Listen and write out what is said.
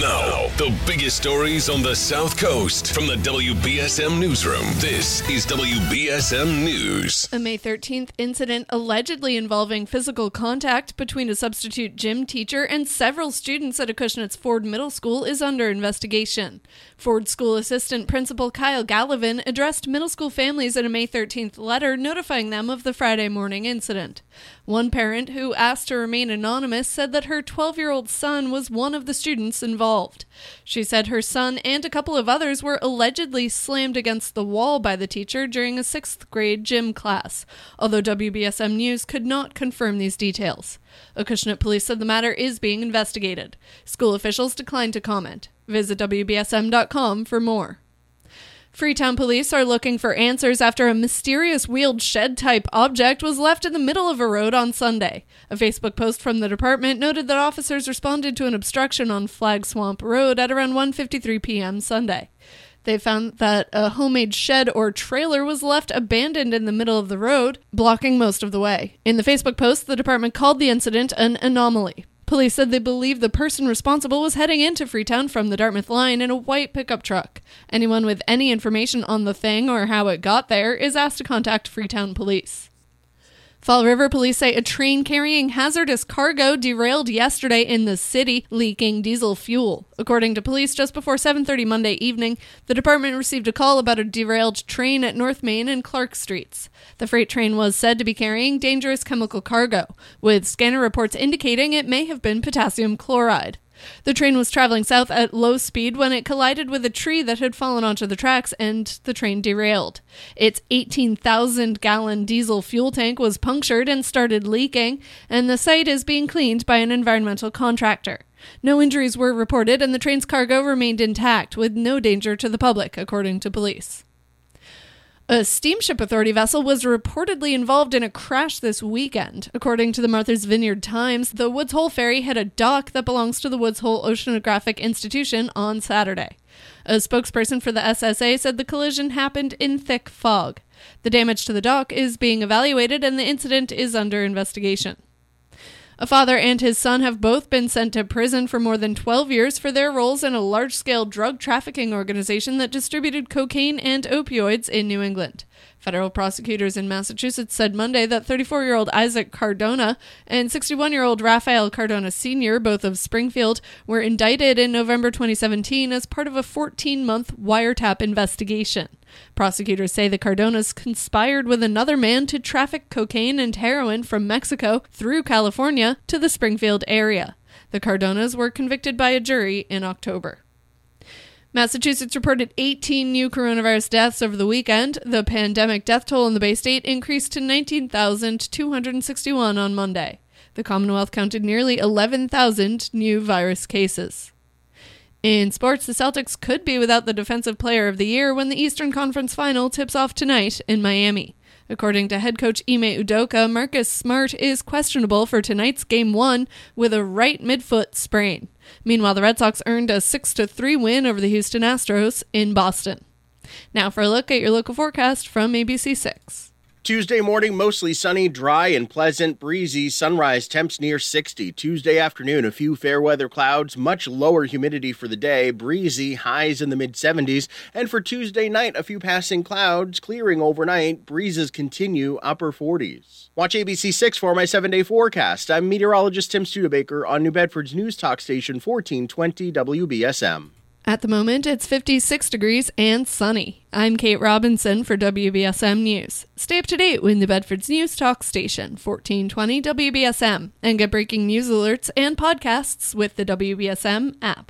Now, the biggest stories on the South Coast from the WBSM Newsroom. This is WBSM News. A May 13th incident allegedly involving physical contact between a substitute gym teacher and several students at Acushnet's Ford Middle School is under investigation. Ford School Assistant Principal Kyle Gallivan addressed middle school families in a May 13th letter notifying them of the Friday morning incident. One parent who asked to remain anonymous said that her 12 year old son was one of the students involved. She said her son and a couple of others were allegedly slammed against the wall by the teacher during a sixth grade gym class, although WBSM News could not confirm these details. Acushnet police said the matter is being investigated. School officials declined to comment. Visit WBSM.com for more. Freetown police are looking for answers after a mysterious wheeled shed type object was left in the middle of a road on Sunday. A Facebook post from the department noted that officers responded to an obstruction on Flag Swamp Road at around 1:53 p.m. Sunday. They found that a homemade shed or trailer was left abandoned in the middle of the road, blocking most of the way. In the Facebook post, the department called the incident an anomaly. Police said they believe the person responsible was heading into Freetown from the Dartmouth line in a white pickup truck. Anyone with any information on the thing or how it got there is asked to contact Freetown Police. Fall River police say a train carrying hazardous cargo derailed yesterday in the city, leaking diesel fuel. According to police, just before 7:30 Monday evening, the department received a call about a derailed train at North Main and Clark Streets. The freight train was said to be carrying dangerous chemical cargo, with scanner reports indicating it may have been potassium chloride. The train was traveling south at low speed when it collided with a tree that had fallen onto the tracks and the train derailed. Its 18,000 gallon diesel fuel tank was punctured and started leaking, and the site is being cleaned by an environmental contractor. No injuries were reported, and the train's cargo remained intact with no danger to the public, according to police. A steamship authority vessel was reportedly involved in a crash this weekend. According to the Martha's Vineyard Times, the Woods Hole ferry hit a dock that belongs to the Woods Hole Oceanographic Institution on Saturday. A spokesperson for the SSA said the collision happened in thick fog. The damage to the dock is being evaluated and the incident is under investigation. A father and his son have both been sent to prison for more than 12 years for their roles in a large scale drug trafficking organization that distributed cocaine and opioids in New England. Federal prosecutors in Massachusetts said Monday that 34 year old Isaac Cardona and 61 year old Rafael Cardona Sr., both of Springfield, were indicted in November 2017 as part of a 14 month wiretap investigation. Prosecutors say the Cardonas conspired with another man to traffic cocaine and heroin from Mexico through California to the Springfield area. The Cardonas were convicted by a jury in October. Massachusetts reported 18 new coronavirus deaths over the weekend. The pandemic death toll in the Bay State increased to 19,261 on Monday. The Commonwealth counted nearly 11,000 new virus cases. In sports, the Celtics could be without the Defensive Player of the Year when the Eastern Conference Final tips off tonight in Miami. According to head coach Ime Udoka, Marcus Smart is questionable for tonight's game one with a right midfoot sprain. Meanwhile, the Red Sox earned a 6 3 win over the Houston Astros in Boston. Now for a look at your local forecast from ABC6. Tuesday morning, mostly sunny, dry, and pleasant, breezy. Sunrise temps near 60. Tuesday afternoon, a few fair weather clouds, much lower humidity for the day, breezy, highs in the mid 70s. And for Tuesday night, a few passing clouds, clearing overnight, breezes continue, upper 40s. Watch ABC6 for my seven day forecast. I'm meteorologist Tim Studebaker on New Bedford's News Talk Station 1420 WBSM. At the moment, it's 56 degrees and sunny. I'm Kate Robinson for WBSM News. Stay up to date with New Bedford's News Talk Station, 1420 WBSM, and get breaking news alerts and podcasts with the WBSM app.